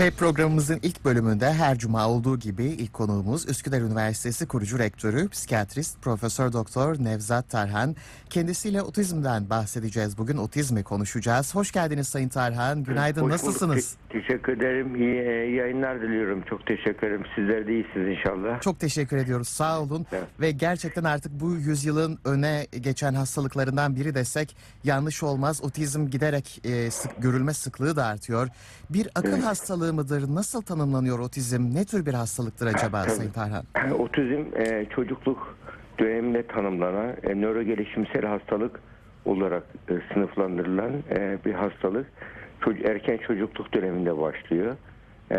Ve programımızın ilk bölümünde her cuma olduğu gibi ilk konuğumuz Üsküdar Üniversitesi kurucu rektörü, psikiyatrist Profesör Doktor Nevzat Tarhan. Kendisiyle otizmden bahsedeceğiz. Bugün otizmi konuşacağız. Hoş geldiniz Sayın Tarhan. Günaydın. Hoş. Nasılsınız? Te- teşekkür ederim. İyi e, yayınlar diliyorum. Çok teşekkür ederim. Sizler de iyisiniz inşallah. Çok teşekkür ediyoruz. Sağ olun. Evet. Ve gerçekten artık bu yüzyılın öne geçen hastalıklarından biri desek yanlış olmaz. Otizm giderek e, sık, görülme sıklığı da artıyor. Bir akıl Evet. hastalığı mıdır? Nasıl tanımlanıyor otizm? Ne tür bir hastalıktır acaba Tabii. Sayın Tarhan? Otizm e, çocukluk döneminde tanımlanan e, nöro gelişimsel hastalık olarak e, sınıflandırılan e, bir hastalık. Çocuk, erken çocukluk döneminde başlıyor. E,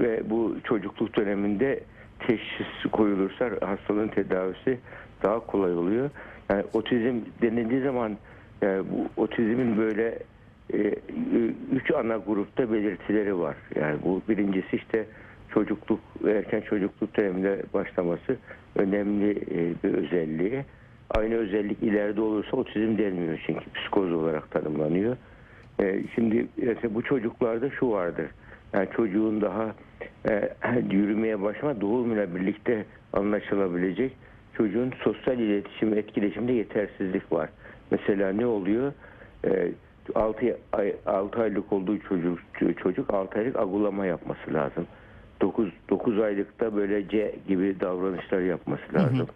ve bu çocukluk döneminde teşhis koyulursa hastalığın tedavisi daha kolay oluyor. Yani otizm denildiği zaman e, bu otizmin böyle üç ana grupta belirtileri var. Yani bu birincisi işte çocukluk, erken çocukluk döneminde başlaması önemli e, bir özelliği. Aynı özellik ileride olursa otizm denmiyor çünkü psikoz olarak tanımlanıyor. E, Şimdi mesela bu çocuklarda şu vardır. Yani çocuğun daha e, yürümeye başlama doğumuyla birlikte anlaşılabilecek çocuğun sosyal iletişim, etkileşimde yetersizlik var. Mesela ne oluyor? E, 6 ay 6 aylık olduğu çocuk çocuk 6 aylık agulama yapması lazım. 9 9 aylıkta böyle C gibi davranışlar yapması lazım.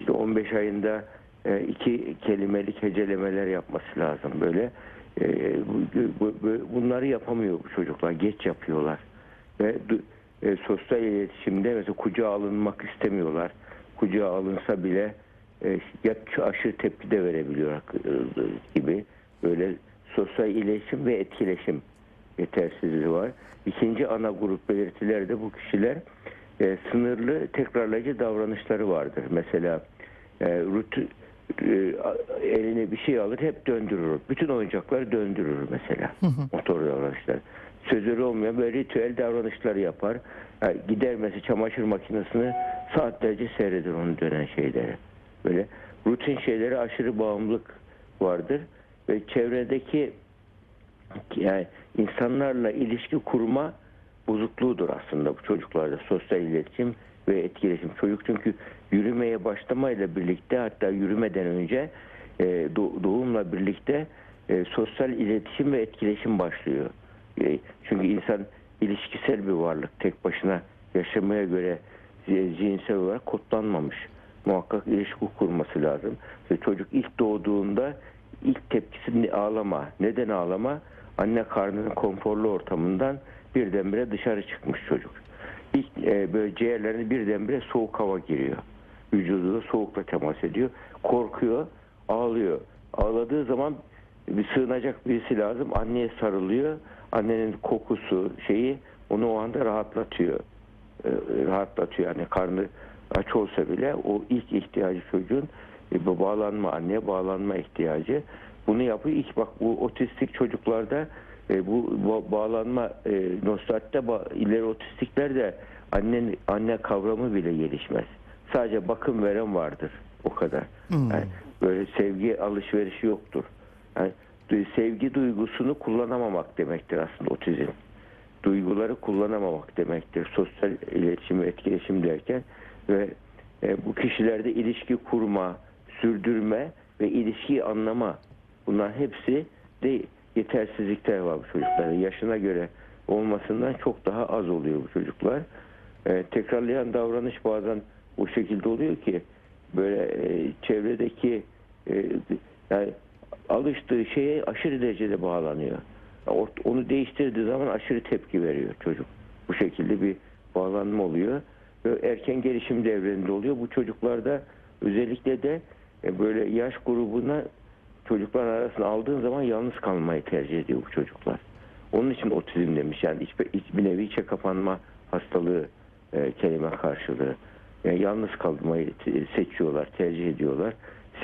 İşte 15 ayında e, iki kelimelik hecelemeler yapması lazım böyle. E, bu- bu- bu- bunları yapamıyor bu çocuklar. Geç yapıyorlar. Ve e, sosyal iletişimde mesela kucağa alınmak istemiyorlar. Kucağa alınsa bile e, ya aşırı tepki de verebiliyor e, gibi böyle sosyal iletişim ve etkileşim yetersizliği var. İkinci ana grup belirtileri de bu kişiler e, sınırlı tekrarlayıcı davranışları vardır. Mesela e, rutin, e, eline bir şey alır hep döndürür. Bütün oyuncakları döndürür mesela motor davranışlar. Sözleri olmayan böyle ritüel davranışlar yapar. Yani gider mesela çamaşır makinesini saatlerce seyreder onu dönen şeyleri. Böyle rutin şeylere aşırı bağımlılık vardır ve çevredeki yani insanlarla ilişki kurma bozukluğudur aslında bu çocuklarda sosyal iletişim ve etkileşim. Çocuk çünkü yürümeye başlamayla birlikte hatta yürümeden önce e, doğ- doğumla birlikte e, sosyal iletişim ve etkileşim başlıyor. E, çünkü insan ilişkisel bir varlık. Tek başına yaşamaya göre zi- zihinsel olarak kodlanmamış. Muhakkak ilişki kurması lazım. Ve çocuk ilk doğduğunda ilk tepkisi ağlama. Neden ağlama? Anne karnının konforlu ortamından birdenbire dışarı çıkmış çocuk. İlk e, böyle ciğerlerine birdenbire soğuk hava giriyor. Vücudu soğukla temas ediyor. Korkuyor, ağlıyor. Ağladığı zaman bir sığınacak birisi lazım. Anneye sarılıyor. Annenin kokusu şeyi onu o anda rahatlatıyor. E, rahatlatıyor. Yani karnı aç olsa bile o ilk ihtiyacı çocuğun bu bağlanma anneye bağlanma ihtiyacı. Bunu yapıyor. İlk bak bu otistik çocuklarda e, bu ba- bağlanma e, nostatta ba- ileri otistikler de annen anne kavramı bile gelişmez. Sadece bakım veren vardır. O kadar. Yani böyle sevgi alışverişi yoktur. Yani sevgi duygusunu kullanamamak demektir aslında otizm. Duyguları kullanamamak demektir. Sosyal iletişim ve etkileşim derken ve e, bu kişilerde ilişki kurma, sürdürme ve ilişkiyi anlama bunlar hepsi de yetersizlikler var bu çocukların. Yaşına göre olmasından çok daha az oluyor bu çocuklar. E, tekrarlayan davranış bazen o şekilde oluyor ki böyle e, çevredeki e, yani alıştığı şeye aşırı derecede bağlanıyor. Onu değiştirdiği zaman aşırı tepki veriyor çocuk. Bu şekilde bir bağlanma oluyor. Ve erken gelişim devreinde oluyor. Bu çocuklarda özellikle de e, böyle yaş grubuna çocuklar arasında aldığın zaman yalnız kalmayı tercih ediyor bu çocuklar. Onun için otizm demiş. Yani iç, iç, bir nevi içe kapanma hastalığı e, kelime karşılığı. Yani yalnız kalmayı seçiyorlar, tercih ediyorlar,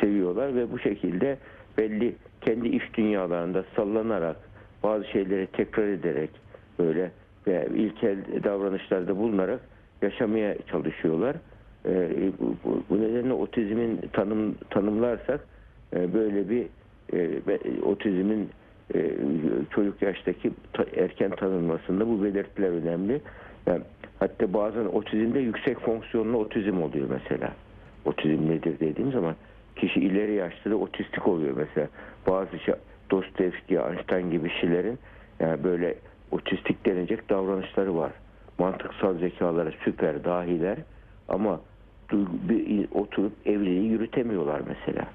seviyorlar ve bu şekilde belli kendi iş dünyalarında sallanarak bazı şeyleri tekrar ederek böyle ve ilkel davranışlarda bulunarak yaşamaya çalışıyorlar. E, bu, nedenle otizmin tanım tanımlarsak e, böyle bir e, otizmin e, çocuk yaştaki ta- erken tanınmasında bu belirtiler önemli. Hatta bazen otizmde yüksek fonksiyonlu otizm oluyor mesela. Otizm nedir dediğim zaman kişi ileri yaşta da otistik oluyor mesela. Bazı şey, Dostoyevski, Einstein gibi kişilerin yani böyle otistik denecek davranışları var. Mantıksal zekaları süper, dahiler ama bir, oturup evliliği yürütemiyorlar mesela.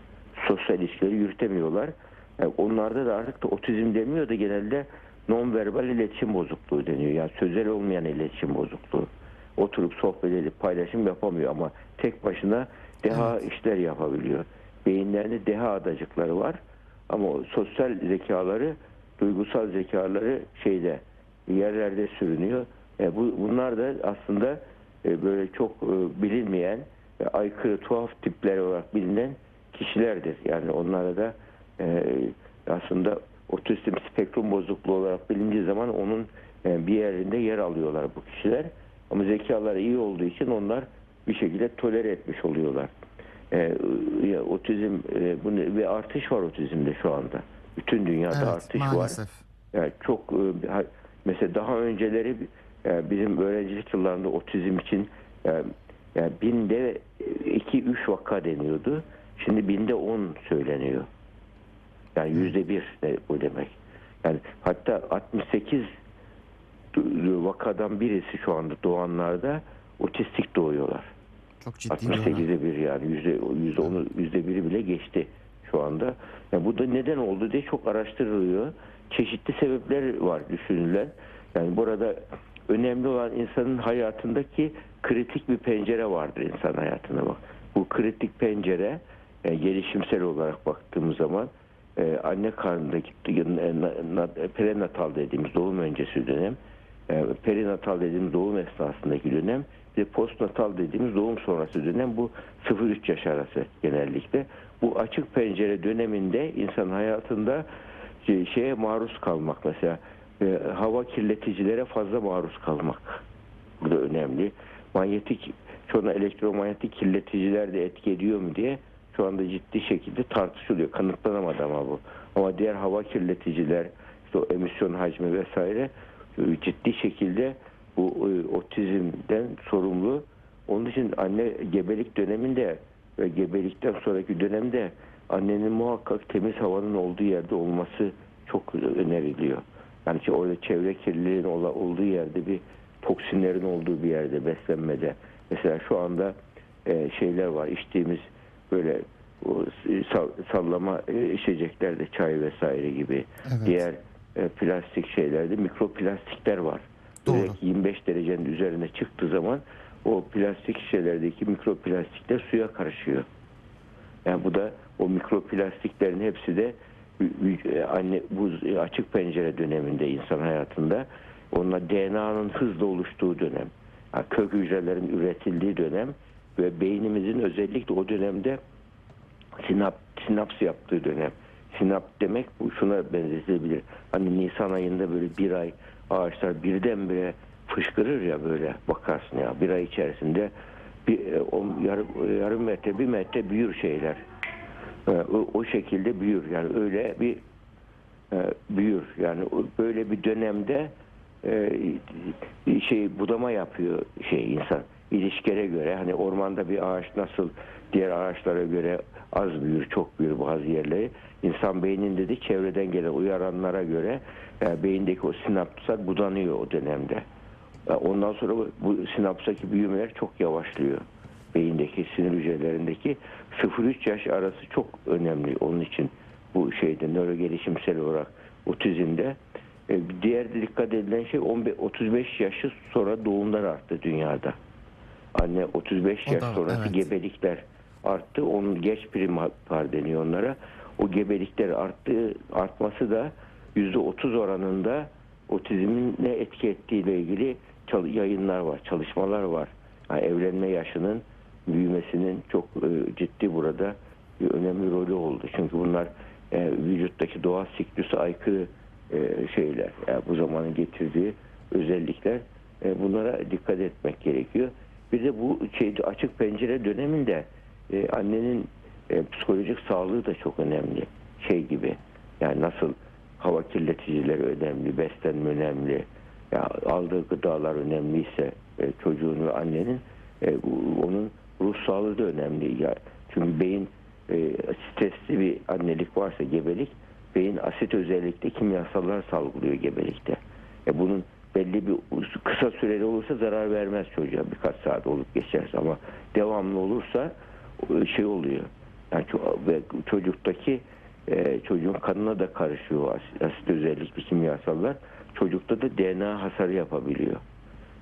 Sosyal ilişkileri yürütemiyorlar. Yani onlarda da artık da otizm demiyor da genelde non-verbal iletişim bozukluğu deniyor. Yani sözel olmayan iletişim bozukluğu. Oturup sohbet edip paylaşım yapamıyor ama tek başına deha işler yapabiliyor. Beyinlerinde deha adacıkları var ama sosyal zekaları, duygusal zekaları şeyde yerlerde sürünüyor. E, bu bunlar da aslında e, böyle çok e, bilinmeyen ve aykırı tuhaf tipler olarak bilinen kişilerdir. Yani onlara da e, aslında otizm spektrum bozukluğu olarak bilindiği zaman onun e, bir yerinde yer alıyorlar bu kişiler. Ama zekaları iyi olduğu için onlar bir şekilde tolere etmiş oluyorlar. E, otizm e, bu ne- ve artış var otizmde şu anda. Bütün dünyada Evet artış var. maalesef. Yani çok e, mesela daha önceleri bizim öğrencilik yıllarında otizm için e, yani binde 2-3 vaka deniyordu. Şimdi binde 10 söyleniyor. Yani yüzde bir ne bu demek. Yani hatta 68 du- vakadan birisi şu anda doğanlarda otistik doğuyorlar. Çok ciddi bir oran. 68'de bir yani yüzde yüzde onu yüzde biri bile geçti şu anda. Yani bu da neden oldu diye çok araştırılıyor. Çeşitli sebepler var düşünülen. Yani burada önemli olan insanın hayatındaki kritik bir pencere vardır insan hayatına bak. Bu kritik pencere e, gelişimsel olarak baktığımız zaman e, anne karnındaki e, na- na- prenatal dediğimiz doğum öncesi dönem, e, perinatal dediğimiz doğum esnasındaki dönem, de postnatal dediğimiz doğum sonrası dönem bu 0-3 yaş arası genellikle. Bu açık pencere döneminde insan hayatında şey- şeye maruz kalmak mesela e, hava kirleticilere fazla maruz kalmak. Bu önemli. Manyetik çoğuna elektromanyetik kirleticiler de etki ediyor mu diye şu anda ciddi şekilde tartışılıyor. Kanıtlanamadı ama bu. Ama diğer hava kirleticiler, işte o emisyon hacmi vesaire e, ciddi şekilde bu e, otizmden sorumlu. Onun için anne gebelik döneminde ve gebelikten sonraki dönemde annenin muhakkak temiz havanın olduğu yerde olması çok öneriliyor. Yani ki orada çevre kirliliğinin ola- olduğu yerde bir toksinlerin olduğu bir yerde beslenmede. Mesela şu anda e, şeyler var içtiğimiz böyle o sal- sallama e, içeceklerde çay vesaire gibi Evet. diğer e, plastik şeylerde mikroplastikler var. Doğru. Direkt 25 derecenin üzerine çıktığı zaman o plastik şişelerdeki mikroplastikler suya karışıyor. Yani bu da o mikroplastiklerin hepsi de anne bu açık pencere döneminde insan hayatında onunla DNA'nın hızla oluştuğu dönem. Yani kök hücrelerin üretildiği dönem ve beynimizin özellikle o dönemde sinap, sinaps yaptığı dönem. Sinap demek bu şuna benzetilebilir. Hani Nisan ayında böyle bir ay ağaçlar birdenbire fışkırır ya böyle bakarsın ya bir ay içerisinde bir, e, o yarım, yarım metre bir metre büyür şeyler. E, O, o şekilde büyür. Yani öyle bir e, büyür. Yani böyle bir dönemde e, şey budama yapıyor şey insan. İlişkilere göre hani ormanda bir ağaç nasıl diğer ağaçlara göre az büyür çok büyür bazı yerleri. İnsan beyninde de çevreden gelen uyaranlara göre e, beyindeki o sinapslar budanıyor o dönemde. Ondan sonra bu, sinapstaki büyümeler çok yavaşlıyor beyindeki sinir hücrelerindeki 0-3 yaş arası çok önemli onun için bu şeyde nöro gelişimsel olarak otizmde e, diğer dikkat edilen şey 15, 35 yaşı sonra doğumlar arttı dünyada. Anne 35 O yaş da, sonrası evet. gebelikler arttı. Onun geç primar deniyor onlara. O gebelikler arttı, artması da %30 oranında otizmin ne etki ettiğiyle ilgili yayınlar var, çalışmalar var. Yani evlenme yaşının büyümesinin çok e, ciddi burada bir önemli rolü oldu. Çünkü bunlar e, vücuttaki doğal siklüse aykırı e, şeyler. Yani bu zamanın getirdiği özellikler. Bunlara dikkat etmek gerekiyor. Bir de bu şeyde açık pencere döneminde annenin psikolojik sağlığı da çok önemli. Şey gibi. Yani nasıl hava kirleticileri önemli, beslenme önemli, ya aldığı gıdalar önemliyse e, çocuğun ve annenin onun ruh sağlığı da önemli. Ya, çünkü beyin e, stresli bir annelik varsa gebelik, beyin asit özellikle kimyasallar salgılıyor gebelikte. E, bunun belli bir kısa süreli olursa zarar vermez çocuğa birkaç saat olup geçerse ama devamlı olursa e, şey oluyor. Yani çocuktaki e, çocuğun kanına da karışıyor asit özellikli kimyasallar. Çocukta da DNA hasarı yapabiliyor.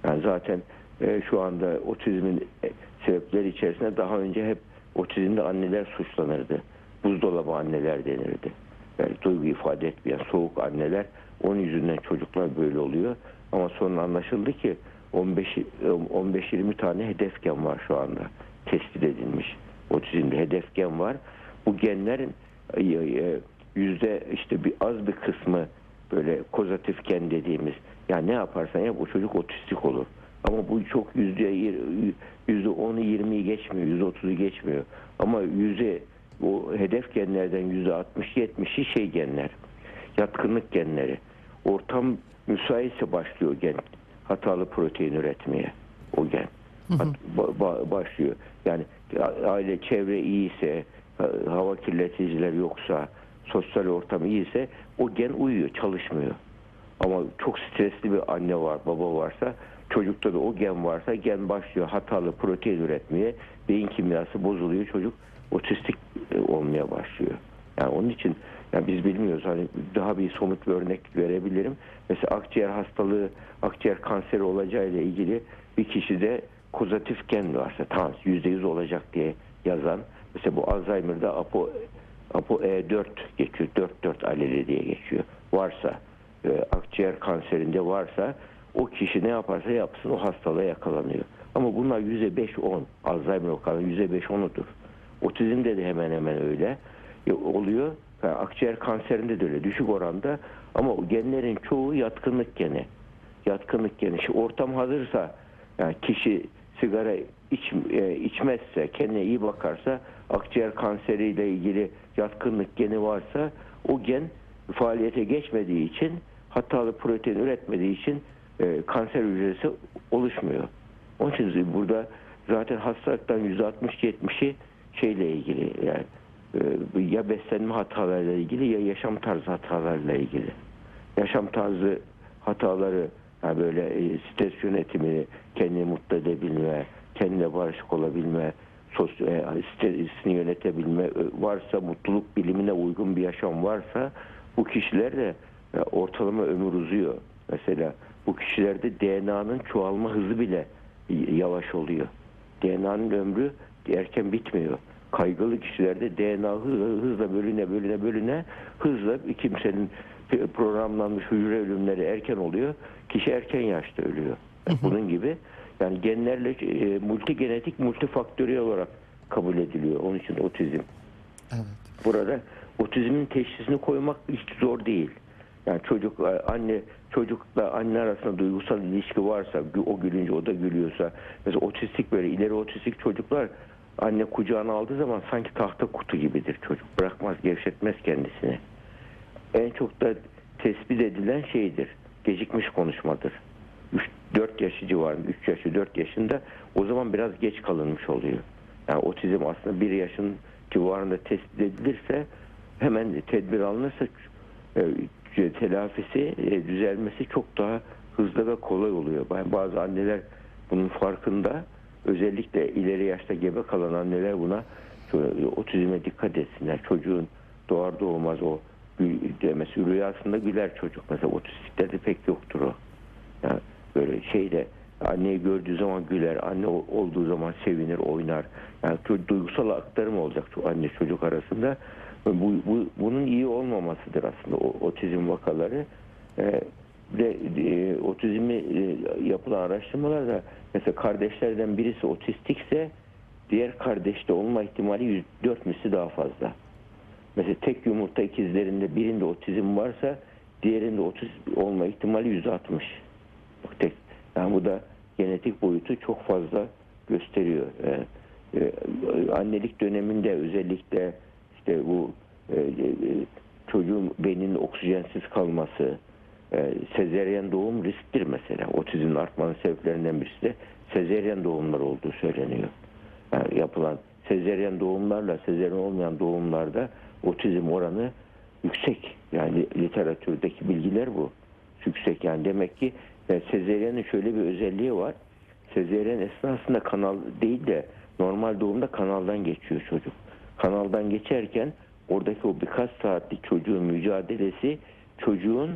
Yani zaten e, şu anda otizmin e, sebepleri içerisinde daha önce hep otizmde anneler suçlanırdı. Buzdolabı anneler denirdi. Yani duygu ifade etmeyen soğuk anneler onun yüzünden çocuklar böyle oluyor. Ama sonra anlaşıldı ki 15 e, 15-20 tane hedef gen var şu anda tespit edilmiş. Otizmde hedef gen var. Bu genlerin e, yüzde işte bir az bir kısmı böyle kozatif gen dediğimiz yani ne yaparsan yap o çocuk otistik olur. Ama bu çok yüzde yüzde onu yirmiyi geçmiyor, yüzde otuzu geçmiyor. Ama yüzde o hedef genlerden yüzde altmış yetmişi şey genler, yatkınlık genleri. Ortam müsaitse başlıyor gen hatalı protein üretmeye o gen. Başlıyor. Yani aile çevre iyiyse, ha- hava kirleticiler yoksa, sosyal ortam iyiyse o gen uyuyor, çalışmıyor. Ama çok stresli bir anne var, baba varsa çocukta da o gen varsa gen başlıyor hatalı protein üretmeye. Beyin kimyası bozuluyor. Çocuk otistik e, olmaya başlıyor. Yani onun için yani biz bilmiyoruz. Hani daha bir somut bir örnek verebilirim. Mesela akciğer hastalığı, akciğer kanseri olacağıyla ilgili bir kişide kozatif gen varsa tamam %100 olacak diye yazan mesela bu Alzheimer'da APO APO E4 geçiyor. 4-4 aleli diye geçiyor. Varsa e, akciğer kanserinde varsa o kişi ne yaparsa yapsın o hastalığa yakalanıyor. Ama bunlar %5-10 Alzheimer oranı %5-10'udur. Otizmde de hemen hemen öyle e, oluyor. Yani akciğer kanserinde de öyle düşük oranda ama genlerin çoğu yatkınlık geni. Yatkınlık geni. Şimdi ortam hazırsa yani kişi sigara iç, e, içmezse, kendine iyi bakarsa, akciğer kanseriyle ilgili yatkınlık geni varsa o gen faaliyete geçmediği için hatalı protein üretmediği için e, kanser hücresi oluşmuyor. Onun için burada zaten hastalıktan %60-70'i şeyle ilgili yani e, ya beslenme hatalarıyla ilgili ya yaşam tarzı hatalarıyla ilgili. Yaşam tarzı hataları yani böyle e, stres yönetimini kendini mutlu edebilme, kendine barışık olabilme, sos, e, stresini yönetebilme e, varsa, mutluluk bilimine uygun bir yaşam varsa bu kişiler de e, ortalama ömür uzuyor. Mesela bu kişilerde DNA'nın çoğalma hızı bile yavaş oluyor. DNA'nın ömrü erken bitmiyor. Kaygılı kişilerde DNA hızla, hızla bölüne bölüne bölüne hızla kimsenin programlanmış hücre ölümleri erken oluyor. Kişi erken yaşta ölüyor. Bunun gibi yani genlerle e, multigenetik multifaktöriyel olarak kabul ediliyor. Onun için otizm. Evet. Burada otizmin teşhisini koymak hiç zor değil. Yani çocuk anne çocukla anne arasında duygusal ilişki varsa o gülünce o da gülüyorsa mesela otistik böyle ileri otistik çocuklar anne kucağına aldığı zaman sanki tahta kutu gibidir çocuk bırakmaz gevşetmez kendisini. En çok da tespit edilen şeydir gecikmiş konuşmadır. 4 yaşı civarında 3 yaşı 4 yaşında o zaman biraz geç kalınmış oluyor. Yani otizm aslında 1 yaşın civarında tespit edilirse hemen tedbir alınırsa e, telafisi e, düzelmesi çok daha hızlı ve kolay oluyor. Yani bazı anneler bunun farkında özellikle ileri yaşta gebe kalan anneler buna e, otizme dikkat etsinler. Çocuğun doğar doğmaz o demesi rüyasında güler çocuk. Mesela otistiklerde pek yoktur o. Yani böyle şeyde anneyi gördüğü zaman güler, anne olduğu zaman sevinir, oynar. Yani duygusal aktarım olacak anne çocuk arasında. Bu, bu bunun iyi olmamasıdır aslında o otizm vakaları. Ee, de e, otizmi e, yapılan araştırmalarda mesela kardeşlerden birisi otistikse diğer kardeşte olma ihtimali 4 misli daha fazla. Mesela tek yumurta ikizlerinde birinde otizm varsa diğerinde otizm olma ihtimali yüzde altmış. Bak tek. Yani bu da genetik boyutu çok fazla gösteriyor. Ee, e, annelik döneminde özellikle işte bu e, e, çocuğun beyninin oksijensiz kalması, e, sezeryen doğum risktir mesela. Otizmin artmanın sebeplerinden birisi de sezeryen doğumlar olduğu söyleniyor. Yani yapılan sezeryen doğumlarla sezeryen olmayan doğumlarda otizm oranı yüksek. Yani literatürdeki bilgiler bu. Yüksek yani demek ki e, sezeryenin şöyle bir özelliği var. Sezeryen esnasında kanal değil de normal doğumda kanaldan geçiyor çocuk. Kanaldan geçerken oradaki o birkaç saatlik çocuğun mücadelesi çocuğun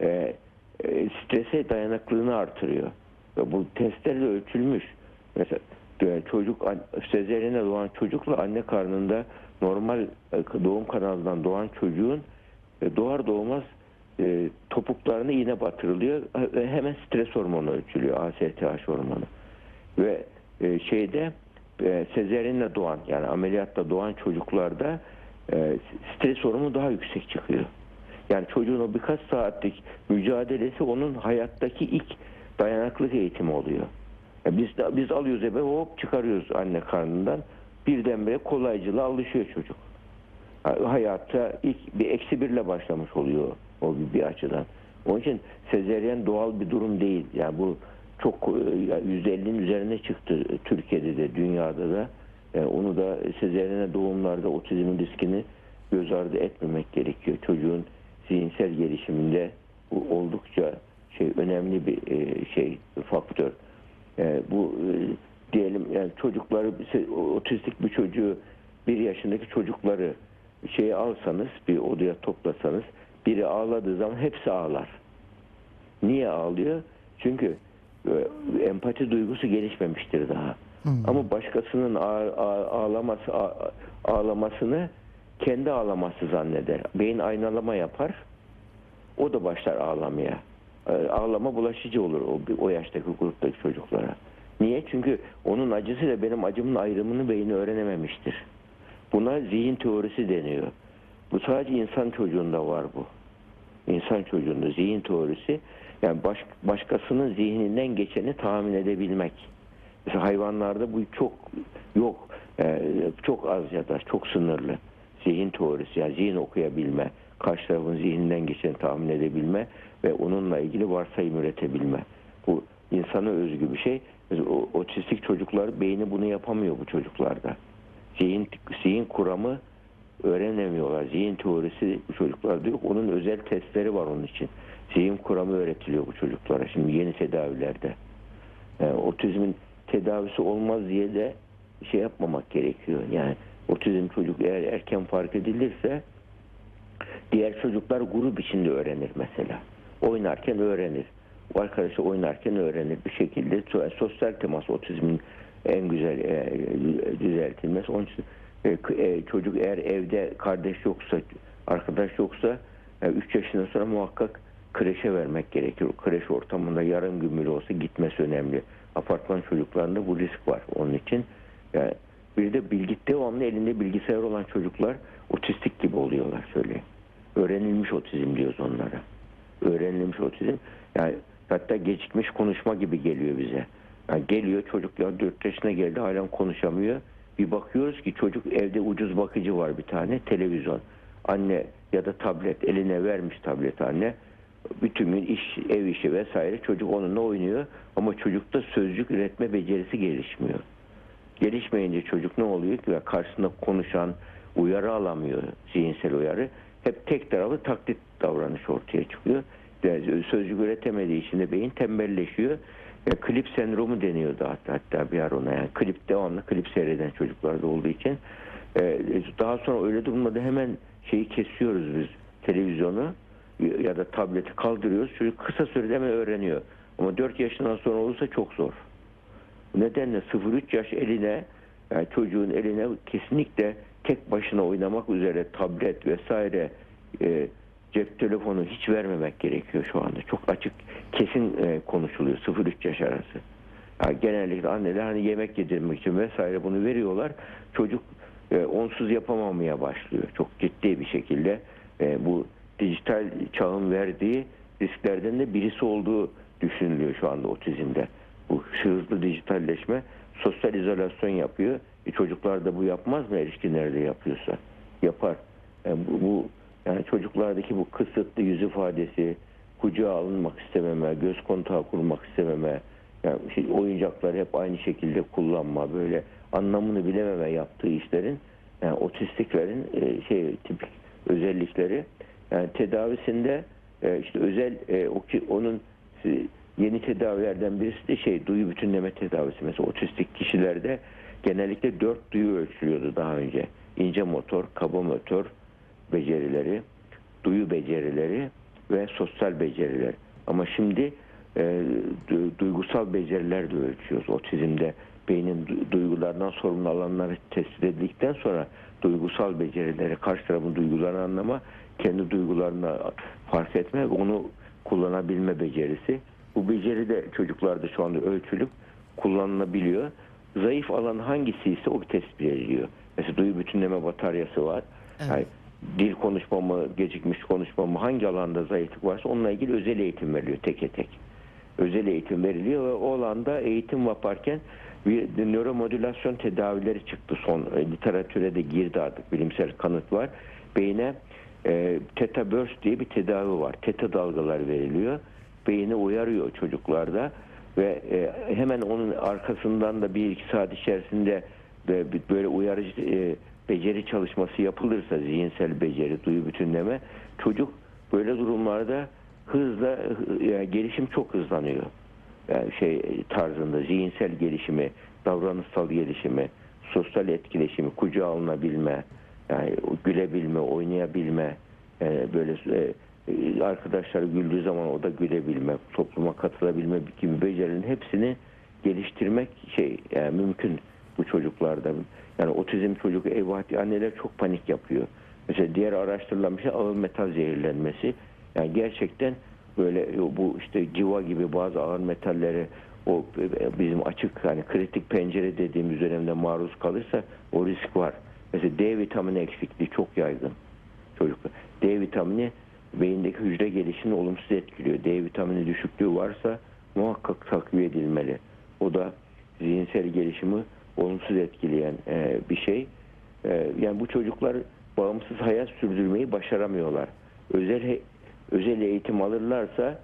e, e, strese dayanıklılığını artırıyor. Ve bu testlerle ölçülmüş. Mesela e, çocuk sezeryene doğan çocukla anne karnında normal e, doğum kanalından doğan çocuğun e, doğar doğmaz e, topuklarına iğne batırılıyor ve hemen stres hormonu ölçülüyor ASTH hormonu ve e, şeyde e, sezeryenle doğan yani ameliyatta doğan çocuklarda e, stres hormonu daha yüksek çıkıyor. Yani çocuğun o birkaç saatlik mücadelesi onun hayattaki ilk dayanıklık eğitimi oluyor. Ya biz de, biz alıyoruz ebe hop çıkarıyoruz anne karnından birdenbire kolaycılığa alışıyor çocuk. Ha- Hayatta ilk bir eksi birle başlamış oluyor o bir, bir açıdan. Onun için sezeryen doğal bir durum değil. Yani bu çok e, ya %50'nin üzerine çıktı Türkiye'de de dünyada da. Yani onu da sezeryene doğumlarda otizmin riskini göz ardı etmemek gerekiyor. Çocuğun zihinsel gelişiminde bu oldukça şey önemli bir e, şey faktör. E, bu e, diyelim yani çocukları otistik bir çocuğu bir yaşındaki çocukları şeyi alsanız bir odaya toplasanız biri ağladığı zaman hepsi ağlar. Niye ağlıyor? Çünkü e, empati duygusu gelişmemiştir daha. Ama başkasının ağ- ağ- ağlaması ağ- ağlamasını kendi ağlaması zanneder. Beyin aynalama yapar. O da başlar ağlamaya. E, Ağlama bulaşıcı olur o, o yaştaki gruptaki çocuklara. Niye? Çünkü onun acısıyla benim acımın ayrımını beyni öğrenememiştir. Buna zihin teorisi deniyor. Bu sadece insan çocuğunda var bu. İnsan çocuğunda zihin teorisi yani baş, başkasının zihninden geçeni tahmin edebilmek. Mesela hayvanlarda bu çok yok. Ee, çok az ya da çok sınırlı. Zihin teorisi yani zihin okuyabilme, karşı tarafın zihninden geçeni tahmin edebilme ve onunla ilgili varsayım üretebilme. Bu insana özgü bir şey. Mesela otistik çocuklar beyni bunu yapamıyor bu çocuklarda. Zihin, zihin kuramı öğrenemiyorlar. Zihin teorisi bu çocuklarda yok. Onun özel testleri var onun için. Zihin kuramı öğretiliyor bu çocuklara şimdi yeni tedavilerde. Yani otizmin tedavisi olmaz diye de şey yapmamak gerekiyor. Yani otizm çocuk eğer erken fark edilirse diğer çocuklar grup içinde öğrenir mesela. Oynarken öğrenir. O arkadaşı oynarken öğrenir bir şekilde. So- Sosyal temas otizmin en güzel e, düzeltilmesi. Onun için e, e, çocuk eğer evde kardeş yoksa, arkadaş yoksa 3 yaşından sonra muhakkak kreşe vermek gerekir. Kreş ortamında yarım gün bile olsa gitmesi önemli. Apartman çocuklarında bu risk var. Onun için yani bir de bilgi devamlı elinde bilgisayar olan çocuklar otistik gibi oluyorlar söyleyeyim. Öğrenilmiş otizm diyoruz onlara. Öğrenilmiş otizm yani hatta gecikmiş konuşma gibi geliyor bize. Yani geliyor çocuklar 4 yaşına geldi halen konuşamıyor. Bir bakıyoruz ki çocuk evde ucuz bakıcı var bir tane televizyon. Anne ya da tablet eline vermiş tablet anne. Bütün gün iş, ev işi vesaire çocuk onunla oynuyor ama çocukta sözcük üretme becerisi gelişmiyor. Gelişmeyince çocuk ne oluyor ki karşısında konuşan uyarı alamıyor zihinsel uyarı. Hep tek taraflı taklit davranış ortaya çıkıyor. Yani sözcük üretemediği için de beyin tembelleşiyor. Ya, klip sendromu deniyordu hatta, hatta bir ara ona. Yani klip devamlı klip seyreden çocuklarda olduğu için. Ee, daha sonra öyle durumda da hemen şeyi kesiyoruz biz televizyonu ya da tableti kaldırıyoruz. Çocuk kısa sürede hemen öğreniyor. Ama 4 yaşından sonra olursa çok zor. Bu nedenle 0-3 yaş eline yani çocuğun eline kesinlikle tek başına oynamak üzere tablet vesaire e, cep telefonu hiç vermemek gerekiyor şu anda. Çok açık kesin e, konuşuluyor 0-3 yaş arası. Yani genellikle anneler hani yemek yedirmek için vesaire bunu veriyorlar. Çocuk e, onsuz yapamamaya başlıyor. Çok ciddi bir şekilde e, bu dijital çağın verdiği risklerden de birisi olduğu düşünülüyor şu anda otizmde. Bu hızlı dijitalleşme sosyal izolasyon yapıyor. E çocuklar da bu yapmaz mı erişkinlerde yapıyorsa? Yapar. E bu, bu Yani çocuklardaki bu kısıtlı yüz ifadesi, kucağa alınmak istememe, göz kontağı kurmak istememe, yani şey, oyuncakları hep aynı şekilde kullanma, böyle anlamını bilememe yaptığı işlerin, yani otistiklerin e, şey tipik özellikleri. Yani tedavisinde e, işte özel e, o ki onun e, yeni tedavilerden birisi de şey duyu bütünleme tedavisi. Mesela otistik kişilerde genellikle dört duyu ölçülüyordu daha önce. İnce motor, kaba motor becerileri, duyu becerileri ve sosyal beceriler. Ama şimdi e, du- duygusal beceriler de ölçüyoruz. Otizmde beynin du- duygulardan sorumlu alanları tespit edildikten sonra duygusal becerileri, karşı tarafın duygularını anlama, kendi duygularını fark etme ve onu kullanabilme becerisi. Bu beceri de çocuklarda şu anda ölçülüp kullanılabiliyor. Zayıf alan hangisi ise o tespit ediliyor. Mesela duyu bütünleme bataryası var. Evet. Yani dil konuşma mı, gecikmiş konuşma mı, hangi alanda zayıflık varsa onunla ilgili özel eğitim veriliyor teke tek. Özel eğitim veriliyor ve o alanda eğitim yaparken bir nöromodülasyon tedavileri çıktı son e, literatüre de girdi artık bilimsel kanıt var. Beyne e, teta burst diye bir tedavi var. Teta dalgalar veriliyor. Beyni uyarıyor çocuklarda ve e, hemen onun arkasından da bir iki saat içerisinde bir- böyle uyarıcı e, beceri çalışması yapılırsa zihinsel beceri, duyu bütünleme çocuk böyle durumlarda hızla hı- yani gelişim çok hızlanıyor. Yani şey tarzında zihinsel gelişimi, davranışsal gelişimi, sosyal etkileşimi, kucağa alınabilme, yani gülebilme, oynayabilme, yani böyle e, e, arkadaşları güldüğü zaman o da gülebilme, topluma katılabilme gibi becerilerin hepsini geliştirmek şey yani mümkün bu çocuklarda. Yani otizm çocuk diye anneler çok panik yapıyor. Mesela diğer araştırılan bir şey ağır metal zehirlenmesi. Yani gerçekten böyle bu işte civa gibi bazı ağır metallere o bizim açık hani kritik pencere dediğimiz dönemde maruz kalırsa o risk var. Mesela D vitamini eksikliği çok yaygın çocuklar. D vitamini beyindeki hücre gelişimini olumsuz etkiliyor. D vitamini düşüklüğü varsa muhakkak takviye edilmeli. O da zihinsel gelişimi olumsuz etkileyen e, bir şey. E, yani bu çocuklar bağımsız hayat sürdürmeyi başaramıyorlar. Özel he- özel eğitim alırlarsa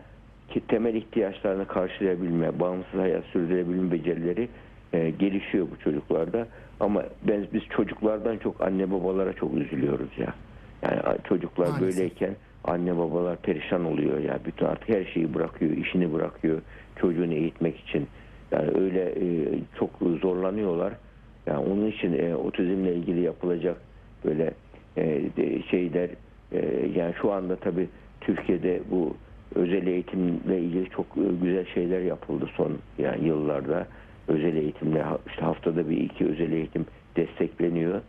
ki temel ihtiyaçlarını karşılayabilme, bağımsız hayat sürdürebilme becerileri e, gelişiyor bu çocuklarda. Ama ben biz çocuklardan çok anne babalara çok üzülüyoruz ya. Yani çocuklar Maalesef. böyleyken anne babalar perişan oluyor ya. Bütün artık her şeyi bırakıyor, işini bırakıyor çocuğunu eğitmek için. Yani öyle e, çok zorlanıyorlar. Yani onun için e, otizmle ilgili yapılacak böyle e, de- şeyler e, yani şu anda tabii Türkiye'de bu özel eğitimle ilgili çok e, güzel şeyler yapıldı son yani yıllarda. Özel eğitimle işte haftada bir iki özel eğitim destekleniyor.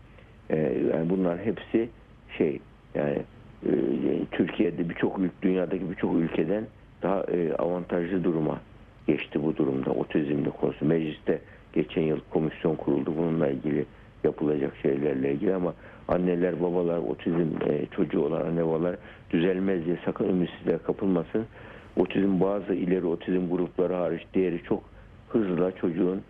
E, yani bunlar hepsi şey yani e, Türkiye'de birçok dünyadaki birçok ülkeden daha e, avantajlı duruma geçti bu durumda otizmle konusu. Mecliste geçen yıl komisyon kuruldu bununla ilgili yapılacak şeylerle ilgili ama anneler babalar otizm e, çocuğu olan anne babalar düzelmez diye sakın ümitsizliğe kapılmasın. Otizm bazı ileri otizm grupları hariç diğeri çok hızla çocuğun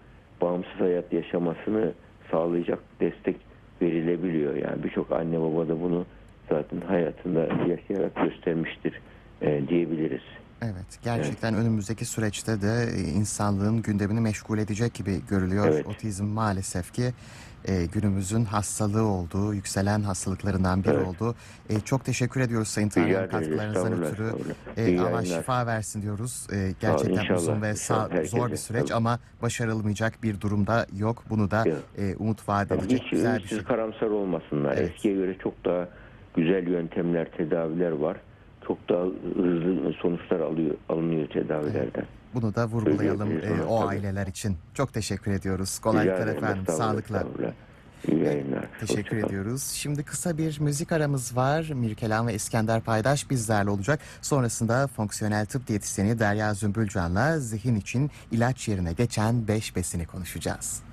bağımsız hayat yaşamasını sağlayacak destek verilebiliyor. Yani birçok anne baba da bunu zaten hayatında yaşayarak göstermiştir e, diyebiliriz. Evet, gerçekten önümüzdeki süreçte de e, insanlığın gündemini meşgul edecek gibi görülüyor. Evet. Otizm maalesef ki e, günümüzün hastalığı olduğu, yükselen hastalıklarından biri Evet. oldu. E, çok teşekkür ediyoruz Sayın ederiz. katkılarınızdan ötürü. E, Allah şifa versin diyoruz. E, gerçekten inşallah, uzun ve sağ- zor bir süreç tabii. ama başarılmayacak bir durumda yok. Bunu da e, umut vaat edecek hiç güzel bir şey. karamsar olmasınlar. Evet. Eskiye göre çok daha güzel yöntemler, tedaviler var. Çok daha hızlı sonuçlar alıyor, alınıyor tedavilerden. Bunu da vurgulayalım e, o tabii. aileler için. Çok teşekkür ediyoruz. Rica Kolaylıklar ederim, efendim. estağfurullah, Sağlıkla. estağfurullah. İyi yayınlar. Teşekkür Hoşça kalın. ediyoruz. Şimdi kısa bir müzik aramız var. Mirkelan ve İskender Paydaş bizlerle olacak. Sonrasında fonksiyonel tıp diyetisyeni Derya Zümbülcan'la zihin için ilaç yerine geçen beş besini konuşacağız.